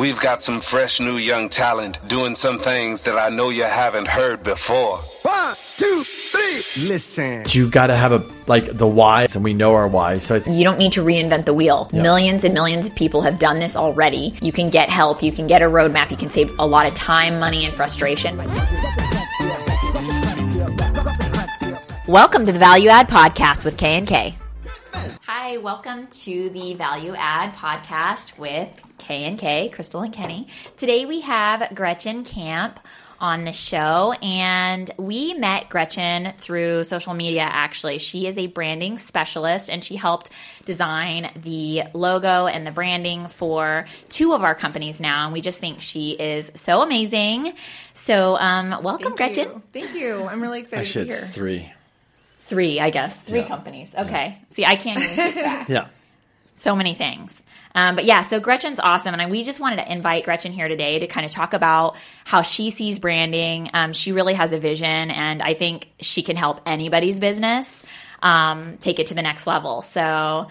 We've got some fresh new young talent doing some things that I know you haven't heard before. One, two, three. Listen. You got to have a like the why, and we know our why. So I think You don't need to reinvent the wheel. Millions and millions of people have done this already. You can get help, you can get a roadmap, you can save a lot of time, money, and frustration. Welcome to the Value Add Podcast with K and K. Hi, welcome to the Value Add Podcast with K and K, Crystal and Kenny. Today we have Gretchen Camp on the show and we met Gretchen through social media actually. She is a branding specialist and she helped design the logo and the branding for two of our companies now and we just think she is so amazing. So, um, welcome Thank Gretchen. you. Thank you. I'm really excited actually to be it's here. three. Three, I guess. Three Yeah. companies. Okay. See, I can't even keep track. Yeah. so many things. Um, but yeah, so Gretchen's awesome, and we just wanted to invite Gretchen here today to kind of talk about how she sees branding. Um, she really has a vision, and I think she can help anybody's business um, take it to the next level. So,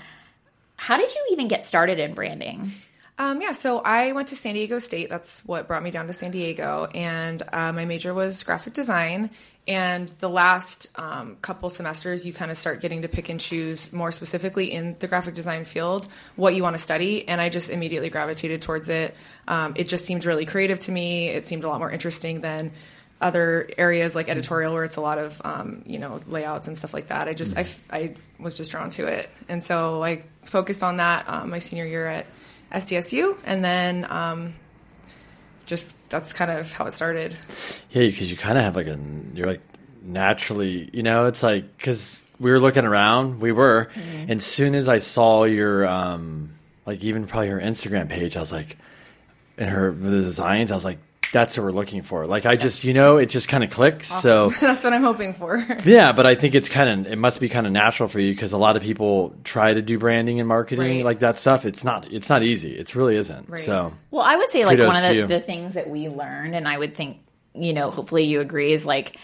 how did you even get started in branding? Um, yeah, so I went to San Diego State. That's what brought me down to San Diego. And uh, my major was graphic design. And the last um, couple semesters, you kind of start getting to pick and choose more specifically in the graphic design field what you want to study. And I just immediately gravitated towards it. Um, it just seemed really creative to me. It seemed a lot more interesting than other areas like editorial where it's a lot of um, you know layouts and stuff like that i just I, I was just drawn to it and so i focused on that um, my senior year at SDSU, and then um, just that's kind of how it started. Yeah, because you kind of have like a you're like naturally, you know, it's like because we were looking around, we were, Mm-hmm. and soon as I saw your um like even probably her Instagram page, I was like, and her the designs, I was like, that's what we're looking for. Like I just, you know, it just kind of clicks. So that's what I'm hoping for. yeah, but I think it's kind of it must be kind of natural for you because a lot of people try to do branding and marketing Right. like that stuff. It's not it's not easy. It really isn't. Right. So Well, I would say like one of the, the things that we learned, and I would think, you know, hopefully you agree, is like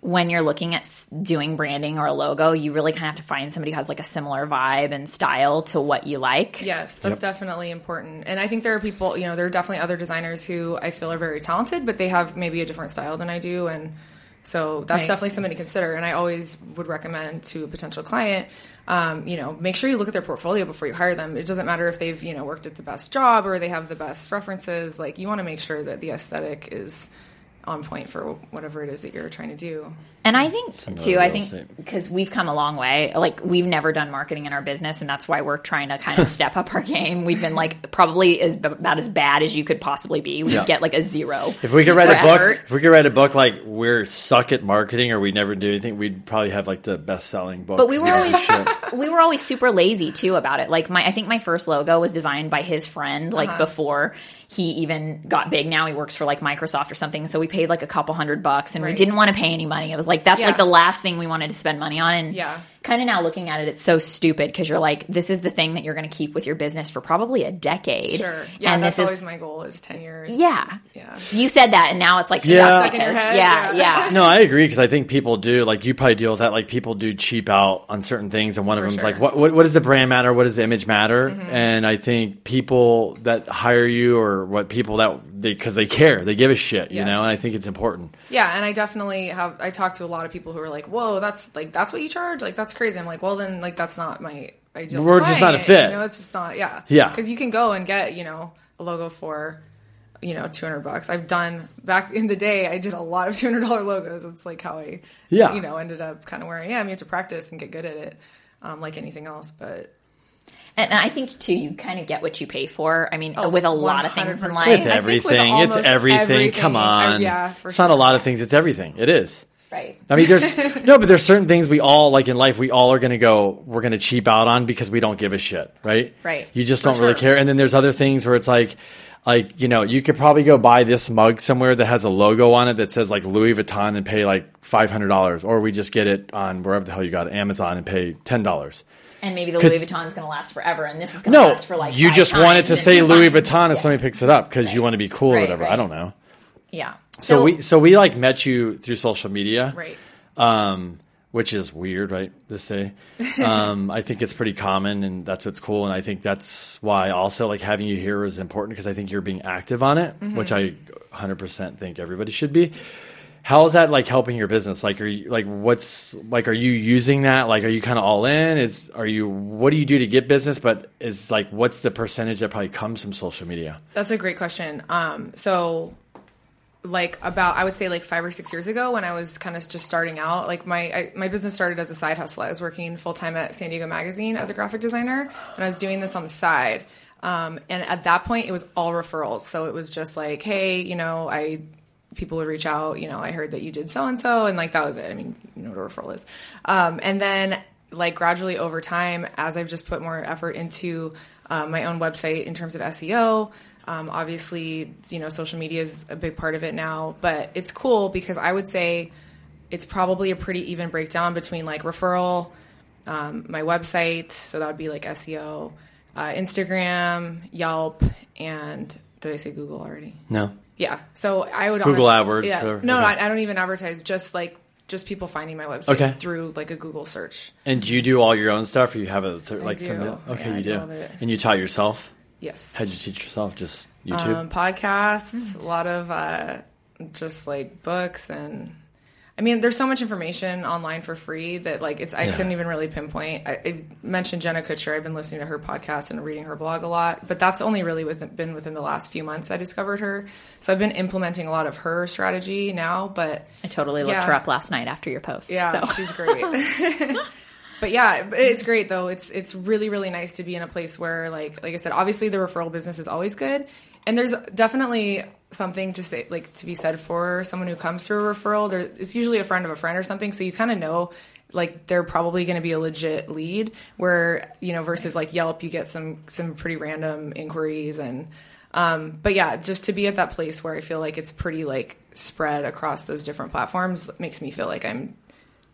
when you're looking at doing branding or a logo, you really kind of have to find somebody who has like a similar vibe and style to what you like. Yes, that's definitely important. And I think there are people, you know, there are definitely other designers who I feel are very talented, but they have maybe a different style than I do. And so that's Right. definitely something to consider. And I always would recommend to a potential client, um, you know, make sure you look at their portfolio before you hire them. It doesn't matter if they've, you know, worked at the best job or they have the best references. Like, you want to make sure that the aesthetic is on point for whatever it is that you're trying to do. And I think Similar too, I think because we've come a long way. Like we've never done marketing in our business, and that's why we're trying to kind of step up our game. We've been like probably as about as bad as you could possibly be. We Yeah. get like a zero. If we could write for a book, effort. if we could write a book like we're suck at marketing or we never do anything, we'd probably have like the best selling book. But we were always we were always super lazy too about it. Like my I think my first logo was designed by his friend like Uh-huh. before he even got big. Now he works for like Microsoft or something. So we paid like a couple hundred bucks and we didn't want to pay any money. It was like that's Yeah. like the last thing we wanted to spend money on and Yeah. Kind of now looking at it it's so stupid because you're like this is the thing that you're going to keep with your business for probably a decade. Sure. Yeah, and that's this always is my goal is 10 years. yeah. Yeah. You said that and now it's like Yeah. stuck Stuck in your because- head? yeah, Yeah. yeah. No, I agree because I think people do like you probably deal with that. Like people do cheap out on certain things, and one of For them's sure. like, what, what what does the brand matter? What does the image matter? Mm-hmm. And I think people that hire you or what people that they because they care, they give a shit, you Yes. know. And I think it's important. Yeah, and I definitely have. I talked to a lot of people who are like, "Whoa, that's like that's what you charge? Like that's crazy." I'm like, "Well, then like that's not my ideal." We're just not a fit. You know, it's just not. Yeah, Yeah. Because you can go and get you know a logo for you know 200 bucks. I've done back in the day. I did a lot of 200 dollar logos. It's like how I Yeah. you know ended up kind of where I am. You have to practice and get good at it, um, like anything else. But And I think too, you kind of get what you pay for. I mean, Oh, with a lot of things in life. With I think with everything, it's everything. everything, Come I- on, yeah, for it's not a lot of things. It's everything. It is. Right. I mean, there's no, but there's certain things we all like in life. We all are going to go. We're going to cheap out on because we don't give a shit, right? Right. You just For don't really care. And then there's other things where it's like, like you know, you could probably go buy this mug somewhere that has a logo on it that says like Louis Vuitton and pay like five hundred dollars, or we just get it on wherever the hell you got it, Amazon and pay ten dollars. And maybe the Louis Vuitton is going to last forever, and this is going to No, last for like you just want it to say Louis. Vuitton if Yeah. somebody picks it up because you want to be cool or Right, whatever. I don't know. Yeah. So, we so we like met you through social media. right. Um, which is weird, right? This day, um, I think it's pretty common, and that's what's cool. And I think that's why also like having you here is important because I think you're being active on it, Mm-hmm. which I 100% think everybody should be. How is that like helping your business? Like, are you like what's like? Are you using that? Like, are you kind of all in? Is are you? What do you do to get business? But is like, what's the percentage that probably comes from social media? That's a great question. Um, so, like about I would say like five or six years ago when I was kind of just starting out, like my I, my business started as a side hustle. I was working full time at San Diego Magazine as a graphic designer, and I was doing this on the side. Um, and at that point, it was all referrals. So it was just like, hey, you know, I people would reach out. You know, I heard that you did so and so, and like that was it. I mean, you know what a referral is. Um, and then like gradually over time, as I've just put more effort into uh, my own website in terms of SEO. Um, obviously, you know, social media is a big part of it now, but it's cool because I would say it's probably a pretty even breakdown between like referral, um, my website, so that would be like SEO, uh, Instagram, Yelp, and did I say Google already? No. Yeah. So I would Google honestly- AdWords Yeah. no, okay. I, I don't even advertise. Just like just people finding my website Okay. through like a Google search. And do you do all your own stuff, or you have a th- like some? Okay, Yeah, you do. And you taught yourself. Yes. How'd you teach yourself? Just YouTube. um, podcasts, a lot of uh, just like books, and I mean, there's so much information online for free that like it's I Yeah. couldn't even really pinpoint. I, I mentioned Jenna Kutcher. I've been listening to her podcast and reading her blog a lot, but that's only really within, been within the last few months I discovered her. So I've been implementing a lot of her strategy now, but I totally looked Yeah. her up last night after your post. yeah, so. she's great. but yeah, it's great though. It's it's really really nice to be in a place where like like I said, obviously the referral business is always good, and there's definitely something to say like to be said for someone who comes through a referral. There, it's usually a friend of a friend or something, so you kind of know like they're probably going to be a legit lead. Where you know versus like Yelp, you get some some pretty random inquiries and. Um, but yeah, just to be at that place where I feel like it's pretty like spread across those different platforms makes me feel like I'm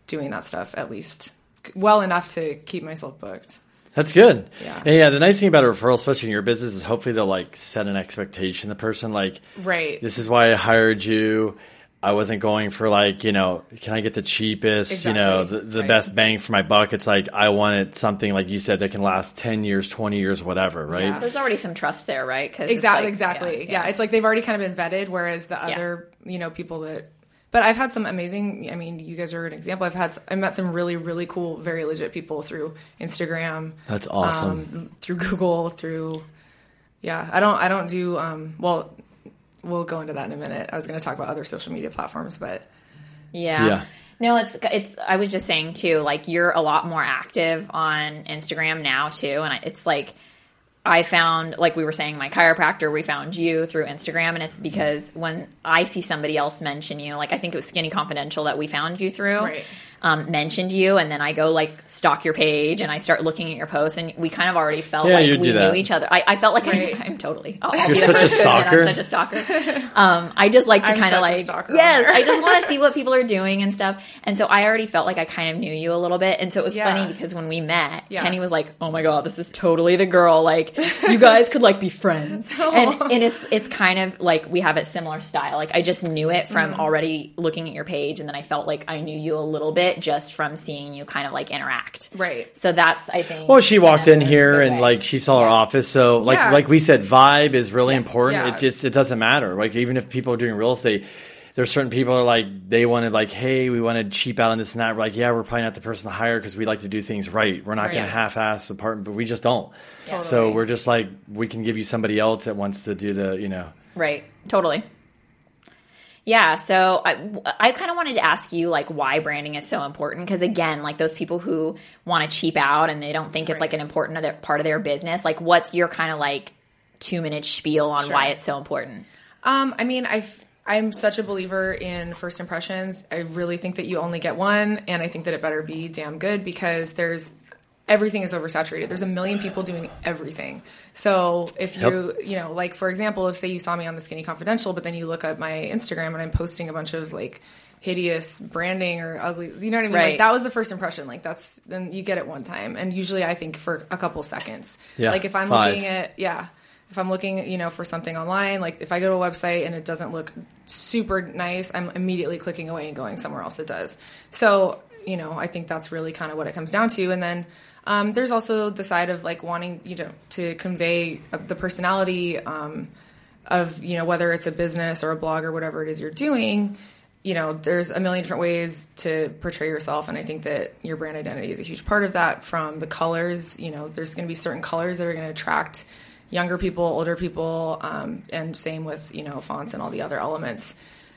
doing that stuff at least well enough to keep myself booked. That's good. Yeah. And yeah. The nice thing about a referral, especially in your business, is hopefully they'll like set an expectation. The person like, Right. This is why I hired you. I wasn't going for like you know, can I get the cheapest? You know, the, the Right. best bang for my buck. It's like I wanted something like you said that can last ten years, twenty years, whatever. Right. Yeah. There's already some trust there, right? Cause it's Exactly, like- exactly. Yeah, it's like they've already kind of been vetted, whereas the Yeah. other, you know, people that. But I've had some amazing. I mean, you guys are an example. I've had I met some really really cool, very legit people through Instagram, That's awesome. um, through Google, through. Yeah, I don't. I don't do. Um, well, we'll go into that in a minute. I was going to talk about other social media platforms, but Yeah. Yeah. No, it's it's. I was just saying too. Like you're a lot more active on Instagram now too, and it's like I found, like we were saying, my chiropractor. We found you through Instagram, and it's because when I see somebody else mention you, like I think it was Skinny Confidential that we found you through. Right. Um, mentioned you, and then I go like stalk your page, and I start looking at your posts, and we kind of already felt Yeah, like we knew each other. I, I felt like Right. I'm, I'm totally. I'll, I'll You're be the such a first to admit stalker. I'm such a stalker. Um, I just like to kind of like stalker. yes, I just want to see what people are doing and stuff. And so I already felt like I kind of knew you a little bit. And so it was Yeah. funny because when we met, Yeah. Kenny was like, "Oh my god, this is totally the girl. Like you guys could like be friends." and and it's it's kind of like we have a similar style. Like I just knew it from Mm-hmm. already looking at your page, and then I felt like I knew you a little bit just from seeing you kind of like interact. Right. So that's I think. Well, she walked in here and way. like she saw our office, so like Yeah. like we said, vibe is really important. Yeah. It just it doesn't matter. Like even if people are doing real estate, there's certain people are like they wanted like, hey, we want to cheap out on this and that. We're like, yeah, we're probably not the person to hire because we like to do things right. We're not going to half-ass apartment, but we just don't. So Totally. we're just like we can give you somebody else that wants to do the you know. Right. Totally. Yeah, so I, I kind of wanted to ask you like why branding is so important because again, like those people who want to cheap out and they don't think it's like an important other part of their business, like what's your kind of like two minute spiel on why it's so important? Um, I mean, I I'm such a believer in first impressions. I really think that you only get one, and I think that it better be damn good because there's everything is oversaturated. There's a million people doing everything. So if you, you know, like for example, if say you saw me on the Skinny Confidential, but then you look at my Instagram and I'm posting a bunch of like hideous branding or ugly, you know what I mean? Right. Like that was the first impression. Like that's then you get it one time, and usually I think for a couple seconds. Yeah, Like if I'm five. looking at yeah. If I'm looking, you know, for something online, like if I go to a website and it doesn't look super nice, I'm immediately clicking away and going somewhere else that does. So, you know, I think that's really kind of what it comes down to. And then um, there's also the side of like wanting, you know, to convey uh, the personality um, of, you know, whether it's a business or a blog or whatever it is you're doing. You know, there's a million different ways to portray yourself, and I think that your brand identity is a huge part of that. From the colors, you know, there's going to be certain colors that are going to attract younger people, older people, um, and same with you know fonts and all the other elements.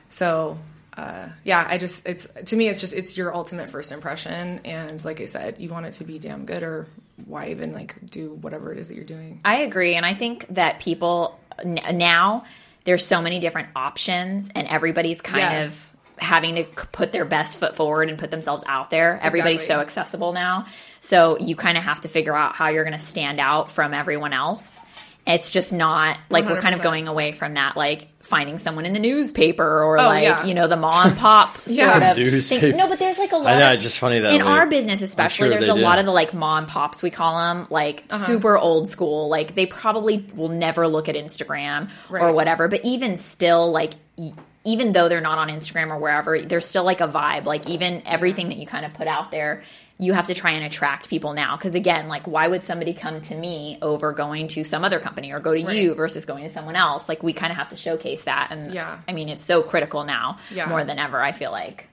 So uh, yeah, I just it's to me it's just it's your ultimate first impression, and like I said, you want it to be damn good, or why even like do whatever it is that you're doing. I agree, and I think that people n- now there's so many different options, and everybody's kind Yes. of having to put their best foot forward and put themselves out there. Everybody's so accessible now, so you kind of have to figure out how you're going to stand out from everyone else. It's just not like we're kind of going away from that, like finding someone in the newspaper or Oh, like yeah. you know the mom and pop Yeah. sort of thing. No, but there's like a lot. I know, of- it's just funny that in we- our business, especially, sure there's a do. lot of the like mom and pops we call them, like Uh-huh. super old school. Like they probably will never look at Instagram or whatever. But even still, like e- even though they're not on Instagram or wherever, there's still like a vibe. Like even everything that you kind of put out there. You have to try and attract people now because again, like why would somebody come to me over going to some other company or go to you versus going to someone else? Like we kind of have to showcase that, and Yeah. I mean it's so critical now Yeah. more than ever. I feel like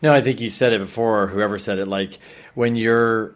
No, I think you said it before, or whoever said it. Like when you're,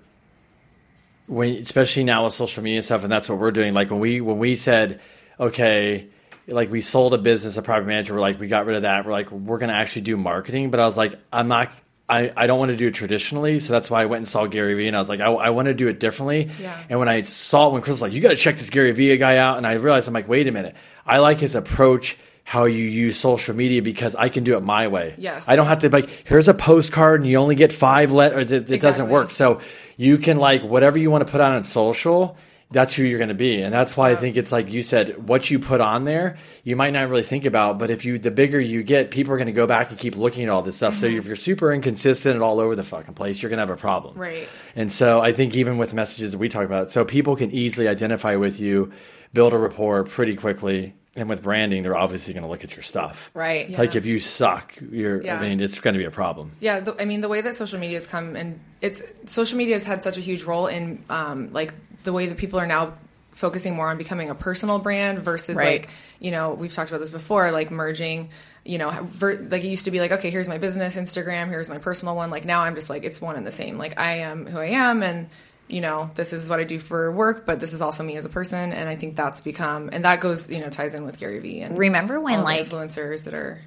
when especially now with social media and stuff, and that's what we're doing. Like when we when we said, okay, like we sold a business, a private manager, we're like we got rid of that. We're like we're going to actually do marketing, but I was like, I'm not. I, I don't want to do it traditionally, so that's why I went and saw Gary Vee, and I was like, I, I want to do it differently. Yeah. And when I saw it, when Chris was like, you got to check this Gary Vee guy out, and I realized I'm like, wait a minute, I like his approach, how you use social media because I can do it my way. Yes. I don't have to like here's a postcard and you only get five letters. It, it doesn't work. So you can like whatever you want to put on on social. That's who you're going to be, and that's why I think it's like you said. What you put on there, you might not really think about, but if you the bigger you get, people are going to go back and keep looking at all this stuff. So Mm-hmm. if you're super inconsistent and all over the fucking place, you're going to have a problem. Right. And so I think even with messages that we talk about, so people can easily identify with you, build a rapport pretty quickly. And with branding, they're obviously going to look at your stuff. Right. Yeah. Like if you suck, you're. Yeah. I mean, it's going to be a problem. Yeah, the, I mean the way that social media has come and it's social media has had such a huge role in um, like the way that people are now focusing more on becoming a personal brand versus Right. like you know we've talked about this before like merging you know ver- like it used to be like okay here's my business Instagram here's my personal one. Like now I'm just like it's one and the same. Like I am who I am and you know this is what I do for work but this is also me as a person. And I think that's become and that goes you know ties in with Gary Vee and Remember when, like- influencers that are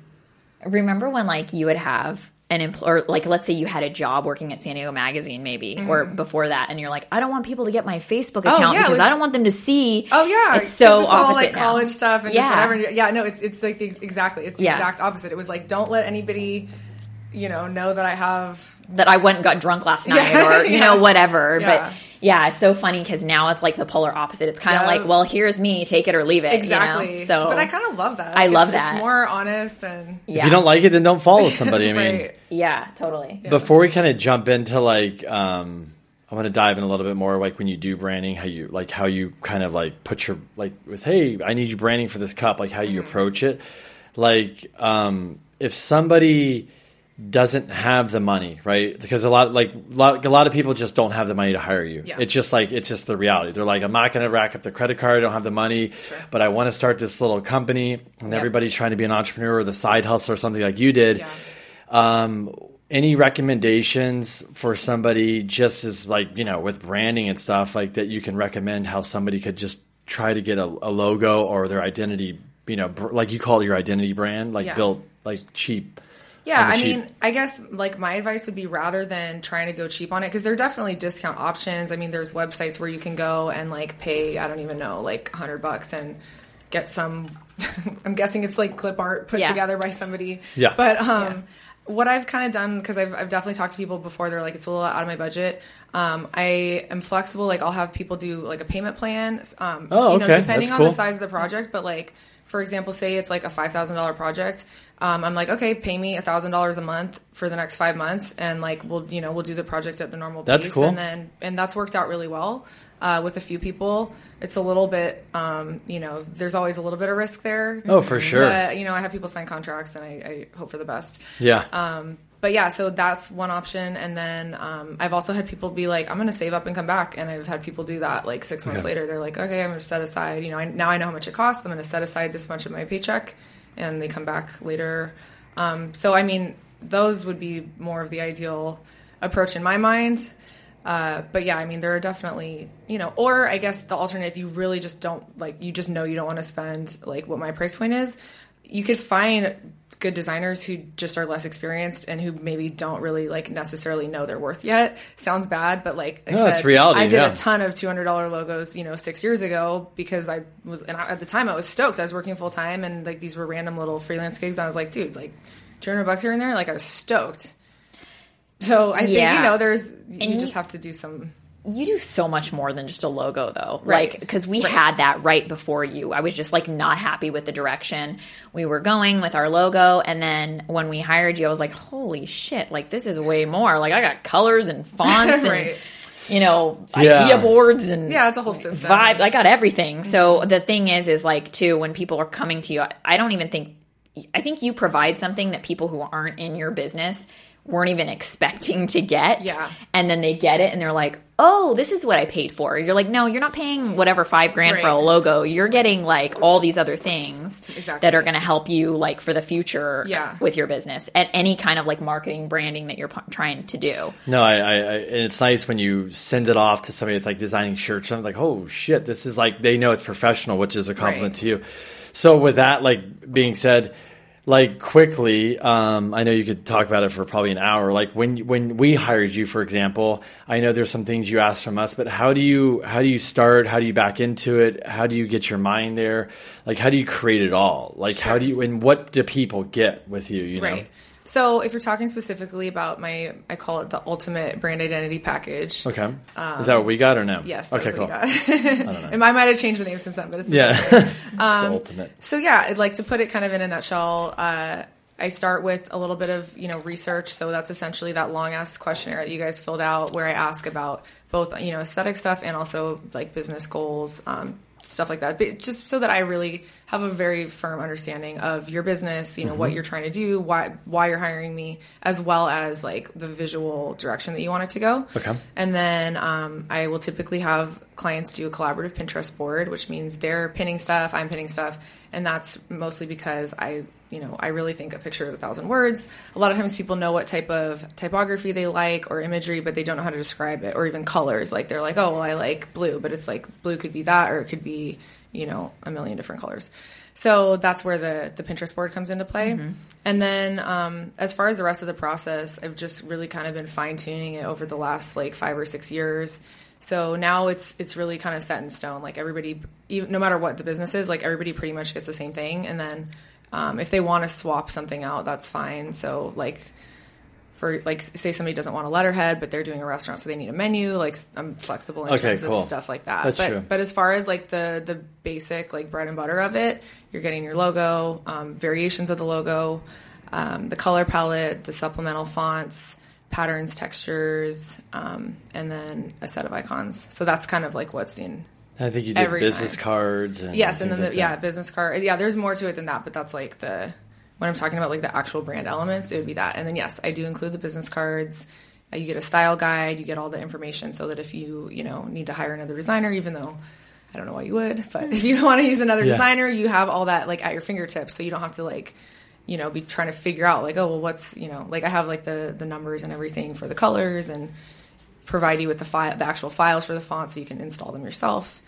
remember when like you would have an empl- or like let's say you had a job working at San Diego Magazine maybe or before that and you're like I don't want people to get my Facebook account Mm-hmm. Oh, yeah, because was- I don't want them to see Oh yeah, it's so it's all like now. college stuff and yeah. just whatever. Yeah, no, it's it's like the, exactly it's the Yeah. exact opposite. It was like don't let anybody, you know, know that I have. that I went and got drunk last night or you know whatever Yeah. but yeah it's so funny because now it's like the polar opposite it's kind of Yeah. like well here's me take it or leave it you know? Exactly. so but I kind of love that. I Like, love that. It's more honest and yeah If you don't like it, then don't follow somebody. I mean, right. yeah totally before we kind of jump into like, um, I want to dive in a little bit more, like when you do branding, how you like how you kind of like put your like with, hey, I need you branding for this cup, like how you Mm-hmm. approach it. Like, um, if somebody doesn't have the money, right? Because a lot, like a lot, a lot of people just don't have the money to hire you. Yeah. It's just like it's just the reality. They're like, I'm not going to rack up the credit card. I don't have the money, but I want to start this little company, and everybody's trying to be an entrepreneur or the side hustle or something like you did. Yeah. Um, any recommendations for somebody just as like you know with branding and stuff like that you can recommend how somebody could just try to get a, a logo or their identity you know br- like you call it your identity brand like Yeah. built like cheap Yeah, I cheap. mean, I guess like my advice would be rather than trying to go cheap on it because there are definitely discount options. I mean, there's websites where you can go and like pay I don't even know like hundred bucks and get some. I'm guessing it's like clip art put Yeah. together by somebody. Yeah. But um, what I've kind of done because I've I've definitely talked to people before. They're like it's a little out of my budget. Um, I am flexible. Like I'll have people do like a payment plan. Um, Oh, you know, okay. depending That's on cool. the size of the project, but like for example, say it's like a five thousand dollar project. Um, I'm like, okay, pay me a thousand dollars a month for the next five months, and like we'll you know we'll do the project at the normal That's pace, cool. and then and that's worked out really well uh, with a few people. It's a little bit, um, you know, there's always a little bit of risk there. Oh, for sure. But you know, I have people sign contracts, and I, I hope for the best. yeah Um, but yeah, so that's one option. And then um, I've also had people be like, I'm going to save up and come back. And I've had people do that like six months Okay. later. They're like, okay, I'm going to set aside, you know, I, now I know how much it costs. I'm going to set aside this much of my paycheck. And they come back later. Um, so, I mean, those would be more of the ideal approach in my mind. Uh, but yeah, I mean, there are definitely, you know, or I guess the alternate, if you really just don't, like, you just know you don't want to spend, like, what my price point is, you could find good designers who just are less experienced and who maybe don't really, like, necessarily know their worth yet. Sounds bad, but, like, I No, said, it's reality, I did yeah. a ton of $200 logos, you know, six years ago because I was, and I, at the time I was stoked. I was working full time and, like, these were random little freelance gigs. I was like, dude, like, 200 bucks here and there, like, I was stoked. So I think, you know, there's, you And you- just have to do some. You do so much more than just a logo, though. Right. Like, because we Right. had that right before you. I was just like not happy with the direction we were going with our logo. And then when we hired you, I was like, holy shit, like this is way more. Like, I got colors and fonts Right. and, you know, Yeah. idea boards and Yeah, it's a whole system. vibe. I got everything. So mm-hmm. the thing is, is like, too, when people are coming to you, I- I don't even think, I think you provide something that people who aren't in your business weren't even expecting to get. Yeah. And then they get it and they're like, oh, this is what I paid for. You're like, no, you're not paying whatever five grand for a logo. You're getting like all these other things Exactly. that are going to help you like for the future Yeah. with your business and any kind of like marketing branding that you're p- trying to do. No, I, I, I, and it's nice when you send it off to somebody that's like designing shirts. I'm like, oh shit, this is like they know it's professional, which is a compliment Right. to you. So with that, like being said, like quickly, um, I know you could talk about it for probably an hour. Like when when we hired you, for example, I know there's some things you asked from us, but how do you how do you start? How do you back into it? How do you get your mind there? Like how do you create it all? Like how do you and what do people get with you? You know. So if you're talking specifically about my, I call it the ultimate brand identity package. Okay. is that what we got or no? Um, Yes. Okay. Cool. what we got. and I might have changed the name since then, but it's the Yeah. thing. it's the ultimate. So yeah, I'd like to put it kind of in a nutshell. Uh, I start with a little bit of you know research. So that's essentially that long ass questionnaire that you guys filled out, where I ask about both you know aesthetic stuff and also like business goals, um, stuff like that. But just so that I really have a very firm understanding of your business, you know what you're trying to do, why why you're hiring me, as well as like the visual direction that you want it to go. Okay. And then um, I will typically have clients do a collaborative Pinterest board, which means they're pinning stuff, I'm pinning stuff, and that's mostly because I, you know, I really think a picture is a thousand words. A lot of times people know what type of typography they like or imagery, but they don't know how to describe it, or even colors. Like they're like, oh, well, I like blue, but it's like blue could be that, or it could be, you know, a million different colors. So that's where the the Pinterest board comes into play. And then um, as far as the rest of the process, I've just really kind of been fine tuning it over the last like five or six years. So now it's it's really kind of set in stone. Like everybody, even, no matter what the business is, like everybody pretty much gets the same thing. And then um, if they want to swap something out, that's fine. So like for like say somebody doesn't want a letterhead, but they're doing a restaurant, so they need a menu. Like I'm flexible in Okay, terms cool. of stuff like that. That's but true. but as far as like the the basic like bread and butter of it, you're getting your logo, um, variations of the logo, um, the color palette, the supplemental fonts, patterns, textures, um, and then a set of icons. So that's kind of like what's in. I think you did Every business time. cards. And Yes, and then the, like yeah, business card. Yeah, there's more to it than that, but that's like the when I'm talking about like the actual brand elements, it would be that. And then yes, I do include the business cards. Uh, You get a style guide. You get all the information so that if you you know need to hire another designer, even though I don't know why you would, but if you want to use another Yeah. designer, you have all that like at your fingertips, so you don't have to like you know be trying to figure out like oh well what's you know like I have like the the numbers and everything for the colors and provide you with the file the actual files for the font so you can install them yourself.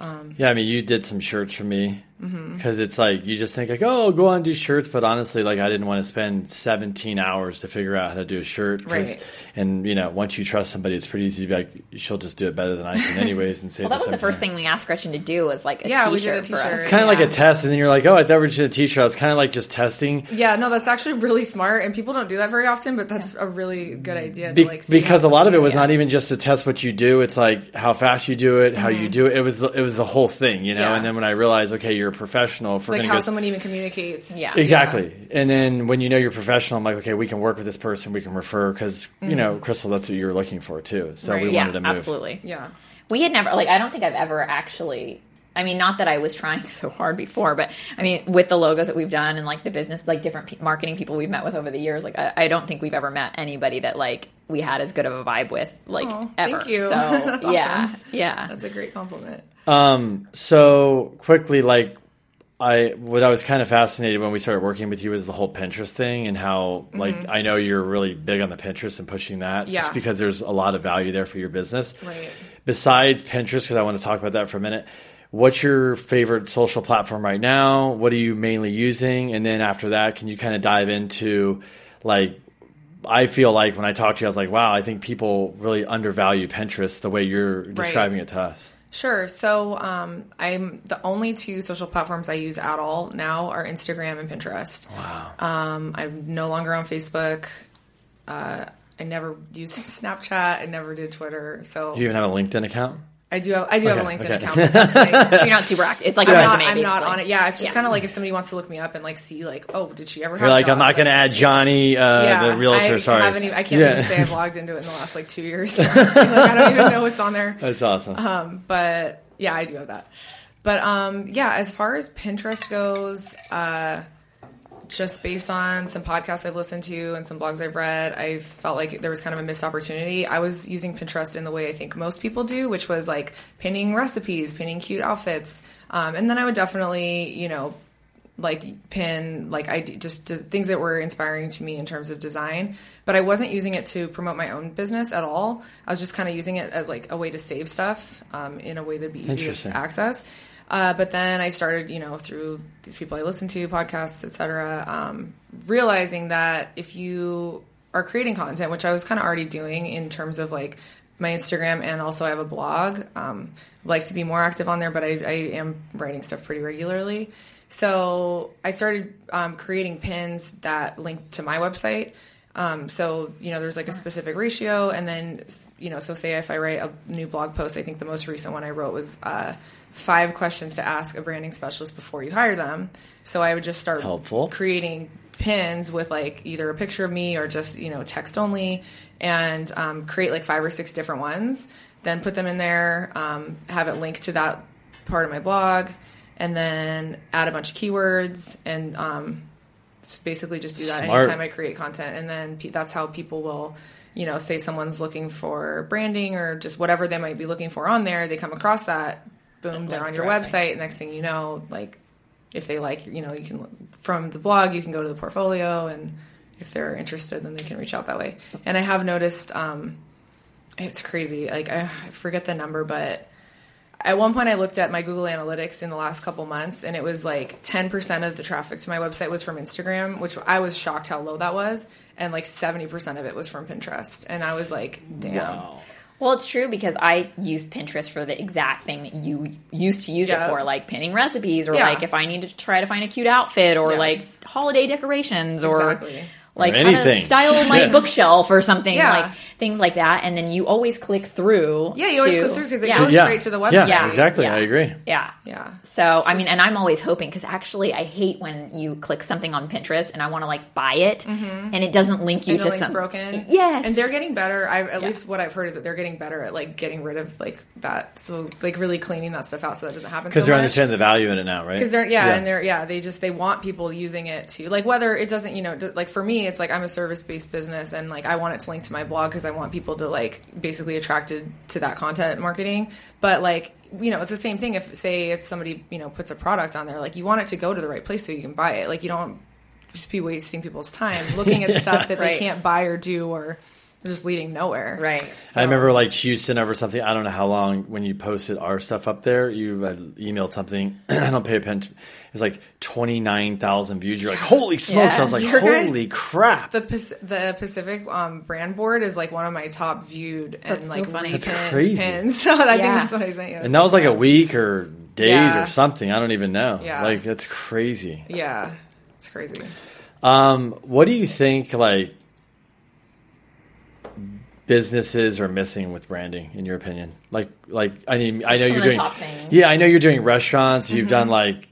Um, yeah, I mean, you did some shirts for me Mm-hmm. because it's like you just think like, oh, go on and do shirts, but honestly, like I didn't want to spend 17 hours to figure out how to do a shirt Right. And you know, once you trust somebody, it's pretty easy to be like, she'll just do it better than I can, anyways, and save. Well, that was the first thing we asked Gretchen to do was like a Yeah, we did t-shirt for us. It's kind of like a test, and then you're like, oh, I thought we did a t-shirt. I was kind of like just testing. Yeah, no, that's actually really smart, and people don't do that very often. But that's a really good idea. To Be- like because a lot of it was is. not even just to test what you do. It's like how fast you do it, how you do it. It was the, it was the whole thing, you know. Mm-hmm. Yeah. And then when I realized, okay, you're a professional. If we're like how go someone even communicates. Yeah. Exactly. And then when you know you're professional, I'm like, okay, we can work with this person, we can refer because you know, Crystal, that's what you were looking for too. So we Mm-hmm. Wanted to move. absolutely. yeah, We had never like I don't think I've ever actually I mean, not that I was trying so hard before, but I mean, with the logos that we've done and like the business, like different pe- marketing people we've met with over the years, like I, I don't think we've ever met anybody that like we had as good of a vibe with, like Aw, ever. thank you. So That's yeah, awesome. yeah. That's a great compliment. Um, so quickly, like I, what I was kind of fascinated when we started working with you was the whole Pinterest thing and how, mm-hmm. like, I know you're really big on the Pinterest and pushing that, Yeah. just because there's a lot of value there for your business. Right. Besides Pinterest, because I want to talk about that for a minute. What's your favorite social platform right now? What are you mainly using? And then after that, can you kind of dive into, like, I feel like when I talked to you, I was like, wow, I think people really undervalue Pinterest the way you're describing it to us. Sure. So um, I'm the only two social platforms I use at all now are Instagram and Pinterest. Wow. Um, I'm no longer on Facebook. Uh, I never used Snapchat. I never did Twitter. So Do you even have a LinkedIn account? I do have I do have a LinkedIn okay. account. That's like, You're not super active. It's like I'm, a not, resume. I'm not on it. Yeah, it's just Yeah. kind of like if somebody wants to look me up and like see like, oh, did she ever have? You're like, I'm jobs? not going to add Johnny, uh, Yeah, the realtor. I sorry. Haven't even, I can't Yeah. even say I've logged into it in the last like two years. like, I don't even know what's on there. That's awesome. Uh-huh. but yeah, I do have that. But um, yeah, as far as Pinterest goes, uh, just based on some podcasts I've listened to and some blogs I've read, I felt like there was kind of a missed opportunity. I was using Pinterest in the way I think most people do, which was like pinning recipes, pinning cute outfits, um, and then I would definitely, you know, like pin like I just just things that were inspiring to me in terms of design, but I wasn't using it to promote my own business at all. I was just kind of using it as like a way to save stuff um, in a way that'd be easy to access. Uh, but then I started, you know, through these people I listen to, podcasts, etc., um, realizing that if you are creating content, which I was kind of already doing in terms of like my Instagram and also I have a blog, um, I'd like to be more active on there, but I, I am writing stuff pretty regularly. So I started um, creating pins that link to my website. Um, so you know, there's like a specific ratio, and then you know, so say if I write a new blog post, I think the most recent one I wrote was uh, five questions to ask a branding specialist before you hire them. So I would just start Helpful. creating pins with like either a picture of me or just you know text only, and um, create like five or six different ones. Then put them in there, um, have it linked to that part of my blog, and then add a bunch of keywords and um, basically just do that Smart. anytime I create content, and then pe- that's how people will, you know, say someone's looking for branding or just whatever they might be looking for on there. They come across that, boom, they're on your website. Next thing you know, like if they like, you know, you can from the blog, you can go to the portfolio, and if they're interested, then they can reach out that way. And I have noticed, um, it's crazy. Like I, I forget the number, but at one point I looked at my Google Analytics in the last couple months and it was like 10% of the traffic to my website was from Instagram, which I was shocked how low that was. And like 70% of it was from Pinterest. And I was like, damn. Well, it's true because I use Pinterest for the exact thing that you used to use Yeah. it for, like pinning recipes, or Yeah. like if I need to try to find a cute outfit, or Yes. like holiday decorations, or Exactly. Like Or how to style my Yeah. bookshelf or something, Yeah. like things like that. And then you always click through. Yeah, you always to- click through because it yeah. goes yeah. straight to the website. Yeah, Yeah. exactly. Yeah. I agree. Yeah. Yeah. So, I mean, and I'm always hoping because actually I hate when you click something on Pinterest and I want to like buy it mm-hmm. and it doesn't link you And to the link's broken. Yes. And they're getting better. I at Yeah. least what I've heard is that they're getting better at like getting rid of like that. So like really cleaning that stuff out so that doesn't happen. Because so they're much. understanding the value in it now, right? because they're yeah, and they're yeah they just they want people using it to like whether it doesn't you know like for me it's like i'm a service based business and like i want it to link to my blog because i want people to like basically attracted to that content marketing. But like you know it's the same thing if say if somebody you know puts a product on there like you want it to go to the right place so you can buy it. Like you don't just be wasting people's time looking at stuff that they can't buy or do or just leading nowhere right. I remember like Houston over something. I don't know how long when you posted our stuff up there. You had emailed something. I don't pay attention. It was like twenty nine thousand views. You're like, holy smokes! Yeah. I was like, Your guys- holy crap! the the Pacific um, brand board is like one of my top viewed and That's so like funny. That's repinned crazy. pins. So I think that's what I sent you. and that was like a week or days Yeah. or something. I don't even know. Yeah. Like that's crazy. Yeah, it's crazy. Um, what do you think like businesses are missing with branding in your opinion? Like like I mean I know Some you're doing. Yeah, I know you're doing restaurants, you've done like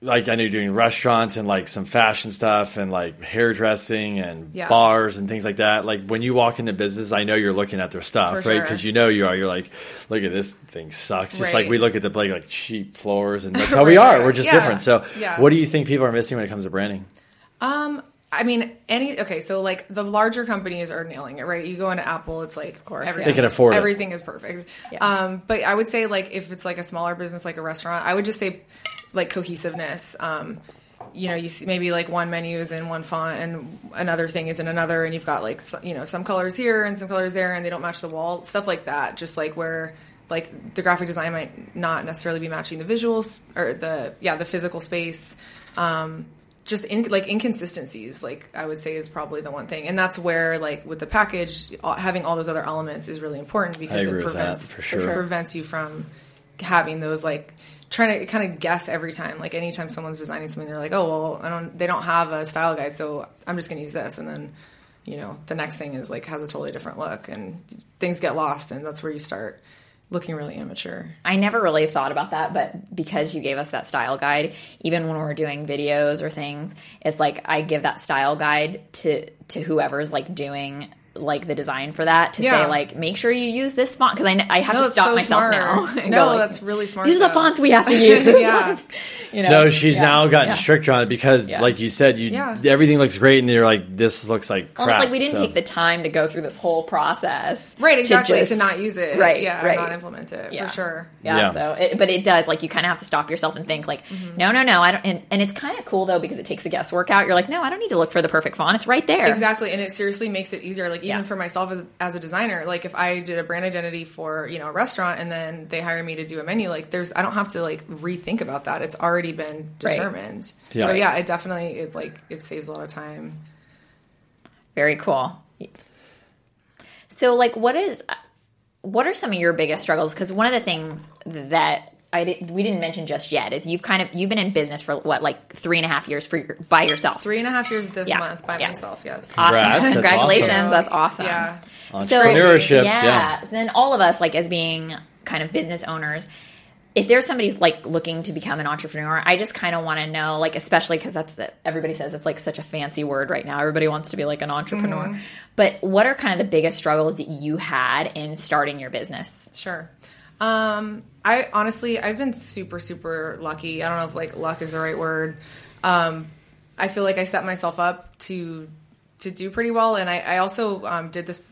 like I know you're doing restaurants and like some fashion stuff and like hairdressing and Yeah. bars and things like that. Like when you walk into business, I know you're looking at their stuff, For right? sure. Because you know you are. You're like, look at this thing sucks. Just like we look at the like, like cheap floors and that's how we are. We're just yeah. different. So Yeah. what do you think people are missing when it comes to branding? Um, I mean, any okay. So like the larger companies are nailing it, right? You go into Apple, it's like of course, They can afford it. everything is perfect. Yeah. Um, but I would say like if it's like a smaller business, like a restaurant, I would just say like cohesiveness. Um, you know, you see maybe like one menu is in one font and another thing is in another, and you've got like you know some colors here and some colors there, and they don't match the wall, stuff like that. Just like where like the graphic design might not necessarily be matching the visuals or the yeah the physical space. Um, just in, like inconsistencies like i would say is probably the one thing. And that's where like with the package all- having all those other elements is really important because it that, prevents for sure. it prevents you from having those like trying to kind of guess every time. Like anytime someone's designing something they're like oh well i don't they don't have a style guide so i'm just going to use this. And then you know the next thing is like has a totally different look and things get lost and that's where you start looking really immature I never really thought about that, but because you gave us that style guide, even when we're doing videos or things, it's like I give that style guide to to whoever's like doing like the design for that to Yeah. say like make sure you use this font because I, I have No, to it's stop so myself smart. now. and No, go, like, that's really smart These are the fonts we have to use. yeah you know? No, she's Yeah. now gotten Yeah. stricter on it because, Yeah. like you said, you Yeah. everything looks great, and you're like, this looks like crap. Well, it's like we didn't so- take the time to go through this whole process, right exactly to, just- not use it right? yeah right. not implement it Yeah. for sure Yeah, Yeah. so it, but it does like you kind of have to stop yourself and think like, mm-hmm. no, no, no, I don't. And, and it's kind of cool though because it takes the guesswork out. You're like, no, I don't need to look for the perfect font. It's right there. Exactly, and it seriously makes it easier. Like even Yeah. for myself as, as a designer, like if I did a brand identity for you know a restaurant and then they hire me to do a menu, like there's I don't have to like rethink about that. It's already been Right. determined. Yeah. So yeah, it definitely it like it saves a lot of time. Very cool. So, like, what is what are some of your biggest struggles? Because one of the things that I did, we didn't mention just yet is you've kind of you've been in business for what like three and a half years for your, by yourself. Three and a half years this Yeah. month by Yeah. myself. Yes. Awesome! Congrats, that's Congratulations, awesome. that's awesome. Yeah. Entrepreneurship, yeah. yeah. Then all of us, like as being kind of business owners, if there's somebody's like looking to become an entrepreneur, I just kind of want to know, like, especially because that's the, everybody says it's like such a fancy word right now. Everybody wants to be like an entrepreneur. Mm-hmm. But what are kind of the biggest struggles that you had in starting your business? Sure. Um, I honestly, I've been super, super lucky. I don't know if like luck is the right word. Um, I feel like I set myself up to to do pretty well, and I, I also um, did this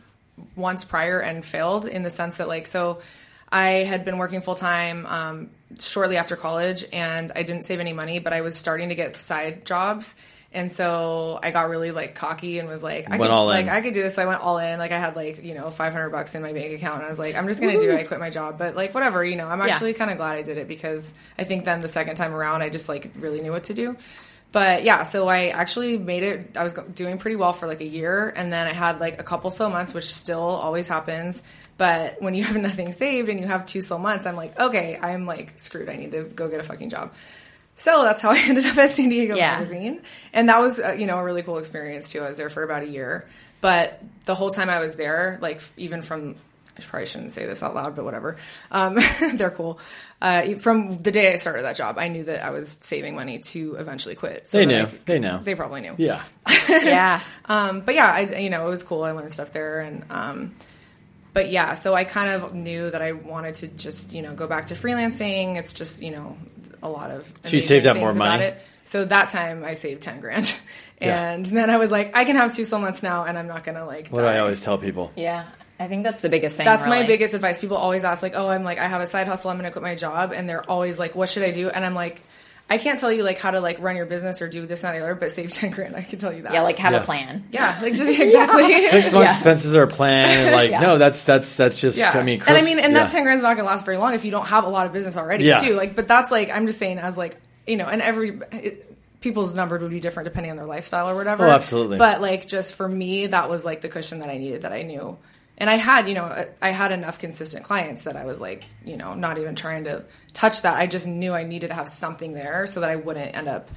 once prior and failed in the sense that like so. I had been working full time um, shortly after college, and I didn't save any money, but I was starting to get side jobs. And so I got really like cocky and was like, I Went could, all in. like I could do this. So I went all in. Like I had like you know 500 bucks in my bank account, and I was like, I'm just gonna do it. I quit my job, but like whatever, you know. I'm Yeah. actually kind of glad I did it because I think then the second time around, I just like really knew what to do. But yeah, so I actually made it. I was doing pretty well for like a year, and then I had like a couple slow months, which still always happens. But when you have nothing saved and you have two slow months, I'm like, okay, I'm like screwed. I need to go get a fucking job. So that's how I ended up at San Diego Yeah. Magazine, and that was uh, you know a really cool experience too. I was there for about a year, but the whole time I was there, like even from I probably shouldn't say this out loud, but whatever, um, they're cool. Uh, from the day I started that job, I knew that I was saving money to eventually quit. So They knew. I could- They know. They probably knew. Yeah. yeah. Um, but yeah, I, you know, it was cool. I learned stuff there, and um, but yeah, so I kind of knew that I wanted to just you know go back to freelancing. It's just you know a lot of So you amazing saved up more money? It. So that time I saved ten grand, Yeah. and then I was like, I can have two slow months now, and I'm not gonna like. What do I always tell people? Yeah. I think that's the biggest thing. That's my biggest advice. People always ask like, "Oh, I'm like I have a side hustle. I'm going to quit my job," and they're always like, "What should I do?" And I'm like, I can't tell you like how to like run your business or do this and that, the other, but save ten grand. I can tell you that. Yeah, like have Yeah. a plan. yeah, like just exactly Six months Yeah. expenses are a plan. Like, Yeah. no, that's that's that's just. Yeah, I mean, and I mean, and yeah. that ten grand's not gonna last very long if you don't have a lot of business already Yeah. too. Like, but that's like I'm just saying as like you know, and every it, people's number would be different depending on their lifestyle or whatever. Oh, absolutely. But like, just for me, that was like the cushion that I needed that I knew. And I had, you know, I had enough consistent clients that I was like, you know, not even trying to touch that. I just knew I needed to have something there so that I wouldn't end up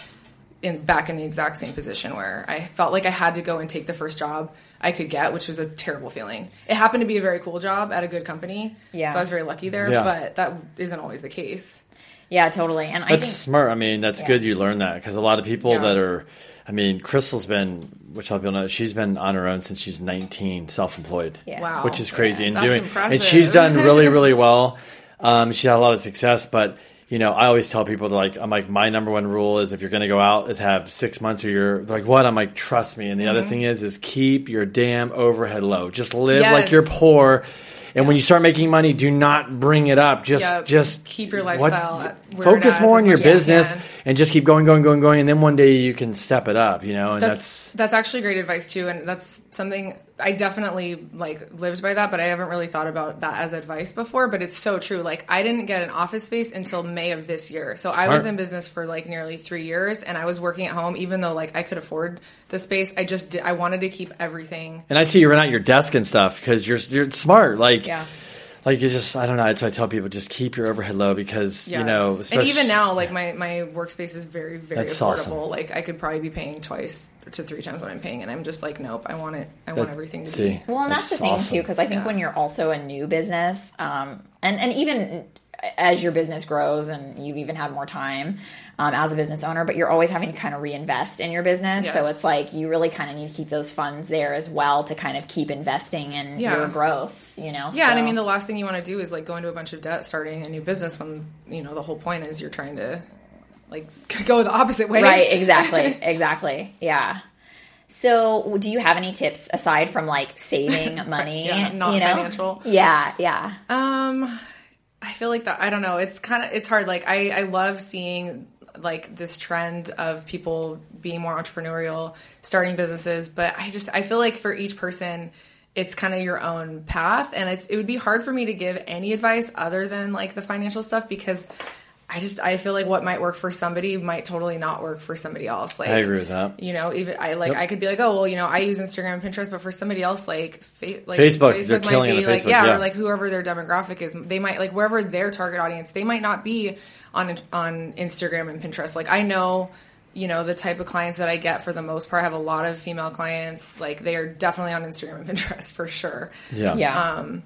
in back in the exact same position where I felt like I had to go and take the first job I could get, which was a terrible feeling. It happened to be a very cool job at a good company, Yeah. so I was very lucky there. Yeah. But that isn't always the case. Yeah, totally. And I That's think smart. I mean, that's Yeah. good you learned that because a lot of people Yeah. that are, I mean, Crystal's been, which a lot of people know, she's been on her own since she's 19, self-employed. Yeah. Wow. Which is crazy. And That's doing, impressive. and she's done really, really well. Um, she had a lot of success, but you know, I always tell people that like, I'm like, my number one rule is if you're going to go out is have six months or you're like, what? I'm like, trust me. And the other Mm-hmm. thing is, is keep your damn overhead low. Just live Yes. like you're poor. And when you start making money, do not bring it up. Just, Yep. just Keep your lifestyle Focus more on your much as you business can. and just keep going, going, going, going. And then one day you can step it up, you know, and that's that's, that's actually great advice too and that's something i definitely like lived by that but i haven't really thought about that as advice before but it's so true. Like i didn't get an office space until may of this year. So i was in business for like nearly three years and i was working at home even though like i could afford the space. I just did i wanted to keep everything and I see you run out your desk and stuff because you're, you're smart. Like, yeah like you just, I don't know. That's why I tell people just keep your overhead low because, you Yes. know, and even now, like my my workspace is very very That's affordable. awesome. Like I could probably be paying twice to three times what I'm paying, and I'm just like, nope, I want it. I want everything to see. be. Well, and that's, the thing awesome. too, because I think Yeah. when you're also a new business, um, and and even as your business grows and you've even had more time um, as a business owner, but you're always having to kind of reinvest in your business. So it's like you really kind of need to keep those funds there as well to kind of keep investing in Yeah. your growth. You know, Yeah, and I mean the last thing you want to do is like go into a bunch of debt starting a new business when you know the whole point is you're trying to like go the opposite way. right exactly exactly yeah so do you have any tips aside from like saving money yeah, not you know? financial. yeah yeah Um, I feel like that. I don't know. It's kind of it's hard. Like I I love seeing like this trend of people being more entrepreneurial, starting businesses. But I just I feel like for each person, it's kind of your own path, and it's it would be hard for me to give any advice other than like the financial stuff because. I just I feel like what might work for somebody might totally not work for somebody else. Like I agree with that. You know, even I like I could be like, oh well, you know, I use Instagram and Pinterest, but for somebody else, like, fa- like Facebook, they're might killing it be on like, Facebook, yeah, yeah. or like whoever their demographic is, they might like wherever their target audience, they might not be on on Instagram and Pinterest. Like I know, you know, the type of clients that I get for the most part I have a lot of female clients. Like they are definitely on Instagram and Pinterest for sure. Yeah. Yeah. Um,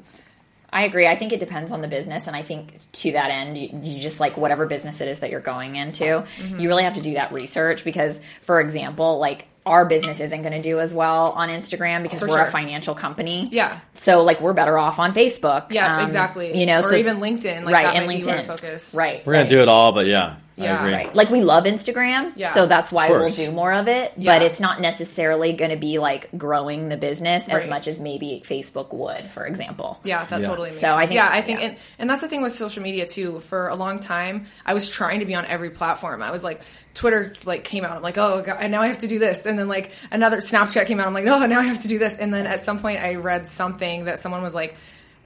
I agree. I think it depends on the business. And I think to that end, you, you just like whatever business it is that you're going into, Mm-hmm. you really have to do that research because, for example, like our business isn't going to do as well on Instagram because For we're a financial company. Yeah. So like we're better off on Facebook. Yeah, um, exactly. You know, or so even LinkedIn. Like right that and might LinkedIn. to focus. Right. We're going to do it all, but yeah, I Yeah. Right. Like we love Instagram, Yeah. so that's why we'll do more of it. Yeah. But it's not necessarily going to be like growing the business as much as maybe Facebook would, for example. Yeah, that Yeah. totally makes So sense. I think- yeah, I think, yeah. And, and that's the thing with social media too. For a long time, I was trying to be on every platform. I was like, Twitter like came out. I'm like, oh, God, now I have to do this, and then like another Snapchat came out. I'm like, no, now I have to do this. And then at some point, I read something that someone was like,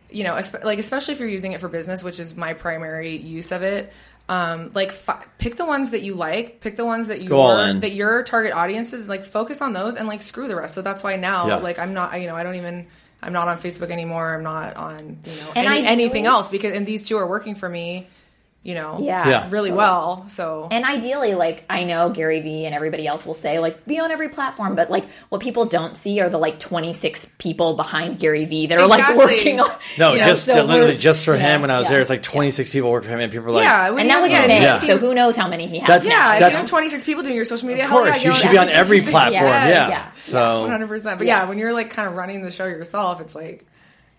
you know, like especially if you're using it for business, which is my primary use of it. Um, like fi- pick the ones that you like, pick the ones that you Go that your target audience is like focus on those and like screw the rest. So that's why now Yeah. like I'm not you know I don't even I'm not on Facebook anymore. I'm not on you know any, anything else because and these two are working for me, you know, Yeah. Yeah. really well. So And ideally, like I know Gary Vee and everybody else will say, like be on every platform, but like what people don't see are the like 26 people behind Gary Vee that are Exactly. like working on. No, you know, just so literally just for yeah, him when I was yeah, there, it's like yeah. 26 people work for him, and people are like, yeah, And that was get in May, Yeah. so who knows how many he has? That's- now. yeah, if you have 26 people doing your social media, of hell course, yeah, you should be on every platform. Yes. Yeah. Yeah. So 100%. But yeah. when you're like kind of running the show yourself, it's like,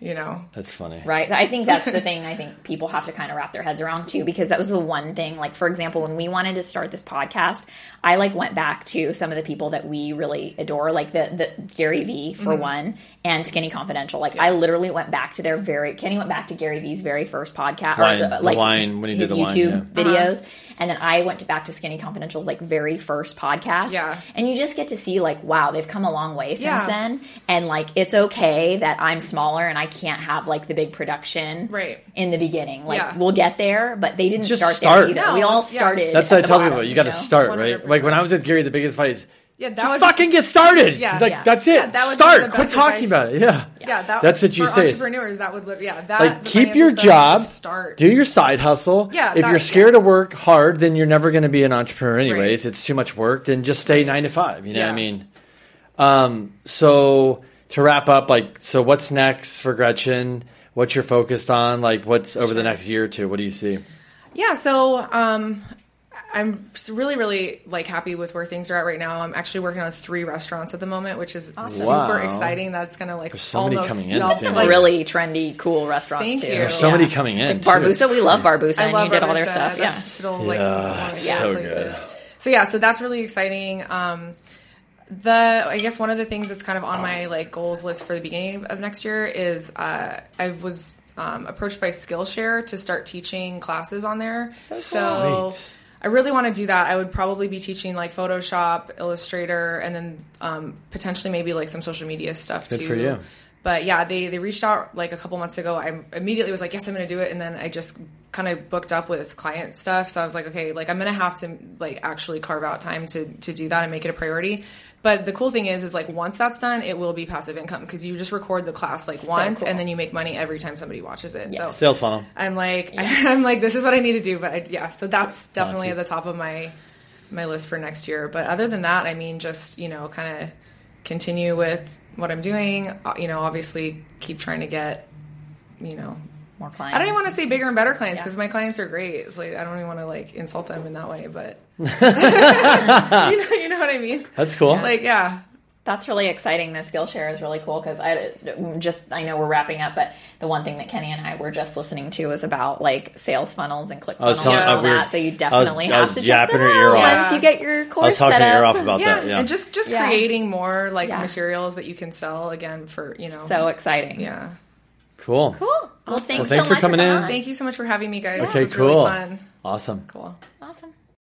you know, that's funny. Right. I think that's the thing I think people have to kind of wrap their heads around too, because that was the one thing. Like, for example, when we wanted to start this podcast, I like went back to some of the people that we really adore, like the, the Gary Vee for Mm-hmm. one, and Skinny Confidential. Like, I literally went back to their very, Kenny went back to Gary Vee's very first podcast, Wine, or the like wine, when he did his the wine, YouTube yeah. videos. And then I went to back to Skinny Confidential's like very first podcast. Yeah. And you just get to see like, wow, they've come a long way since Yeah. then. And like, it's okay that I'm smaller and I can't have like the big production Right. in the beginning. Like Yeah. we'll get there, but they didn't Just start, start. there either. No, we all yeah. started. That's at what I the tell bottom, people. You got to know? start, right? 100%. Like when I was with Gary, the biggest fight is yeah, that just would fucking get started. Yeah. He's like, Yeah. that's it. Yeah, that start. Quit talking about it. Yeah. yeah, that, That's what you say. Entrepreneurs, that would live. Yeah, that Like keep your job, start. do your side hustle. Yeah, if you're scared yeah. to work hard, then you're never going to be an entrepreneur anyways. Right. It's too much work. Then just stay nine to five. You know what I mean? Um, so to wrap up, like, so what's next for Gretchen? What you're focused on? Like, what's over the next year or two? What do you see? Yeah, so um, I'm really, really like happy with where things are at right now. I'm actually working on three restaurants at the moment, which is super Wow. exciting. That's gonna like There's so many almost coming in, double- it like, really trendy, cool restaurants Thank too. you. There's so Yeah. many coming in. Like. Barbusa, we love Barbusa, I and love you did all their Barbusa. stuff. Yeah. That's still like Yeah, one of my so favorite good. So yeah, so that's really exciting. Um, the I guess one of the things that's kind of on my like goals list for the beginning of next year is uh, I was um, approached by Skillshare to start teaching classes on there. So, Sweet. I really want to do that. I would probably be teaching like Photoshop, Illustrator, and then um, potentially maybe like some social media stuff Good too. But yeah, they they reached out like a couple months ago. I immediately was like, yes, I'm going to do it, and then I just kind of booked up with client stuff. So I was like, okay, like I'm going to have to like actually carve out time to to do that and make it a priority. But the cool thing is, is like once that's done, it will be passive income because you just record the class like once, cool. and then you make money every time somebody watches it. So Sales funnel. I'm like, I'm like, this is what I need to do. But I, yeah, so that's definitely at the top of my my list for next year. But other than that, I mean, just you know, kind of continue with what I'm doing. Uh, You know, obviously keep trying to get, you know, More clients. I don't even want to say bigger and better clients Yeah. because my clients are great. It's like I don't even want to like insult them in that way, but you know, you know what I mean. That's cool. Like, yeah, That's really exciting. The Skillshare is really cool because I just I know we're wrapping up, but the one thing that Kenny and I were just listening to was about like sales funnels and click I was funnels and telling- all uh, we that. So you I was- definitely I have was to check yapping them her ear out off. once you get your I was course talking set to your up. off about yeah, that. Yeah. and just just Yeah. creating more like Yeah. materials that you can sell again for you know. so exciting. yeah. cool. cool. Well, thanks, Well, thanks so for much coming in. Thank you so much for having me, guys. Okay, this was cool. really fun. Awesome. Cool.